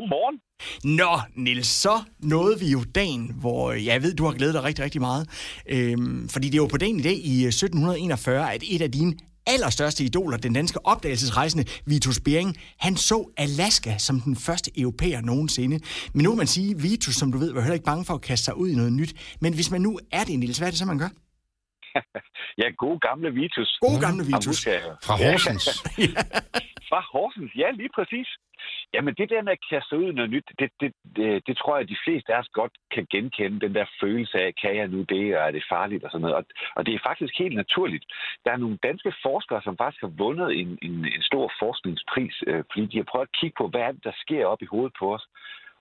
Godmorgen. Nå, Nils, så nåede vi jo dagen, hvor jeg ved, du har glædet dig rigtig, rigtig meget. Øhm, fordi det var på dagen i dag i øh, 1741, at et af dine allerstørste idoler, den danske opdagelsesrejsende Vitus Bering, han så Alaska som den første europæer nogensinde. Men nu kan man sige, Vitus, som du ved, var heller ikke bange for at kaste sig ud i noget nyt. Men hvis man nu er det, Nils, hvad er det så, man gør? ja, gode gamle Vitus. Gode gamle Vitus. Fra Horsens. Fra Horsens, ja, lige præcis. Jamen, det der med at kaste ud noget nyt, det, det, det, det tror jeg, at de fleste af os godt kan genkende. Den der følelse af, kan jeg nu det, og er det farligt og sådan noget. Og, og det er faktisk helt naturligt. Der er nogle danske forskere, som faktisk har vundet en, en, en stor forskningspris, øh, fordi de har prøvet at kigge på, hvad er det, der sker op i hovedet på os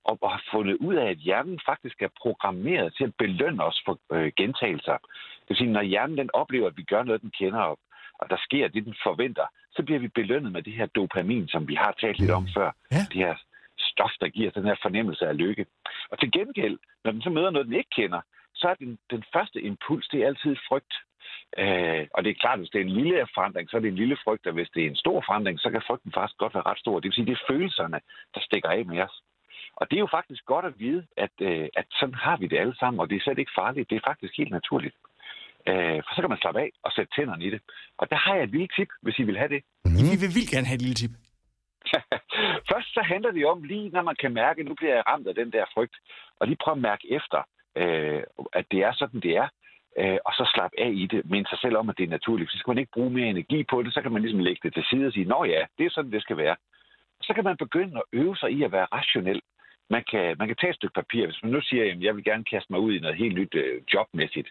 og, og har fundet ud af, at hjernen faktisk er programmeret til at belønne os for øh, gentagelser. Det vil sige, når hjernen den oplever, at vi gør noget, den kender, og, og der sker det, den forventer, så bliver vi belønnet med det her dopamin, som vi har talt lidt om før. Ja. Det her stof, der giver den her fornemmelse af lykke. Og til gengæld, når den så møder noget, den ikke kender, så er den, den første impuls, det er altid frygt. Øh, og det er klart, at hvis det er en lille forandring, så er det en lille frygt, og hvis det er en stor forandring, så kan frygten faktisk godt være ret stor. Det vil sige, det er følelserne, der stikker af med os. Og det er jo faktisk godt at vide, at, øh, at sådan har vi det alle sammen, og det er slet ikke farligt. Det er faktisk helt naturligt. Øh, for så kan man slappe af og sætte tænderne i det. Og der har jeg et lille tip, hvis I vil have det. Mm. Vi vil vildt gerne have et lille tip. Først så handler det om, lige når man kan mærke, at nu bliver jeg ramt af den der frygt, og lige prøve at mærke efter, øh, at det er sådan, det er, øh, og så slappe af i det, minde sig selv om, at det er naturligt. Så skal man ikke bruge mere energi på det, så kan man ligesom lægge det til side og sige, nå ja, det er sådan, det skal være. Så kan man begynde at øve sig i at være rationel. Man kan, man kan tage et stykke papir. Hvis man nu siger, at jeg vil gerne kaste mig ud i noget helt nyt øh, jobmæssigt,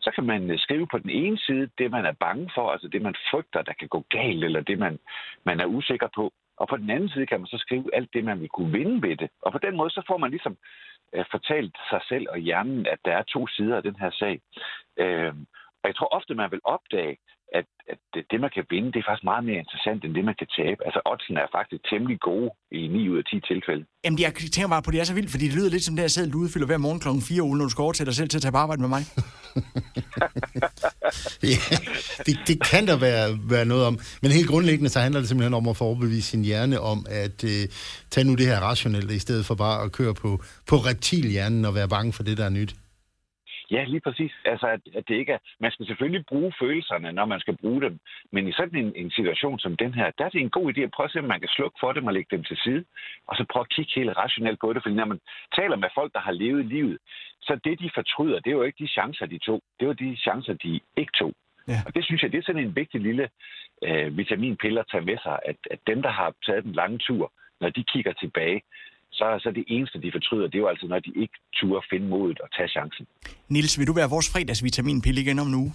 så kan man øh, skrive på den ene side det, man er bange for, altså det, man frygter, der kan gå galt, eller det, man, man er usikker på. Og på den anden side kan man så skrive alt det, man vil kunne vinde ved det. Og på den måde, så får man ligesom øh, fortalt sig selv og hjernen, at der er to sider af den her sag. Øh, og jeg tror ofte, man vil opdage, at, at det, man kan vinde, det er faktisk meget mere interessant, end det, man kan tabe. Altså, oddsen er faktisk temmelig gode i 9 ud af 10 tilfælde. Jamen, jeg tænker bare på, det er så vildt, fordi det lyder lidt som det, jeg selv udfylder hver morgen klokken 4 uge, når du skal over til dig selv til at tage på arbejde med mig. ja, det, det kan der være, være noget om. Men helt grundlæggende, så handler det simpelthen om at få overbevise sin hjerne om, at øh, tage nu det her rationelle, i stedet for bare at køre på, på reptilhjernen og være bange for det, der er nyt. Ja, lige præcis. Altså, at, at det ikke er... Man skal selvfølgelig bruge følelserne, når man skal bruge dem. Men i sådan en, en situation som den her, der er det en god idé at prøve at se, om man kan slukke for dem og lægge dem til side. Og så prøve at kigge helt rationelt på det. Fordi når man taler med folk, der har levet livet, så det, de fortryder, det er jo ikke de chancer, de tog. Det var de chancer, de ikke tog. Ja. Og det synes jeg, det er sådan en vigtig lille øh, vitaminpille at tage med sig, at, at dem, der har taget den lange tur, når de kigger tilbage, så, så det eneste, de fortryder, det er jo altså, når de ikke turde finde modet og tage chancen. Nils, vil du være vores fredagsvitaminpille igen om en uge?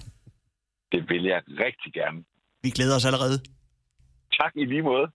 Det vil jeg rigtig gerne. Vi glæder os allerede. Tak i lige måde.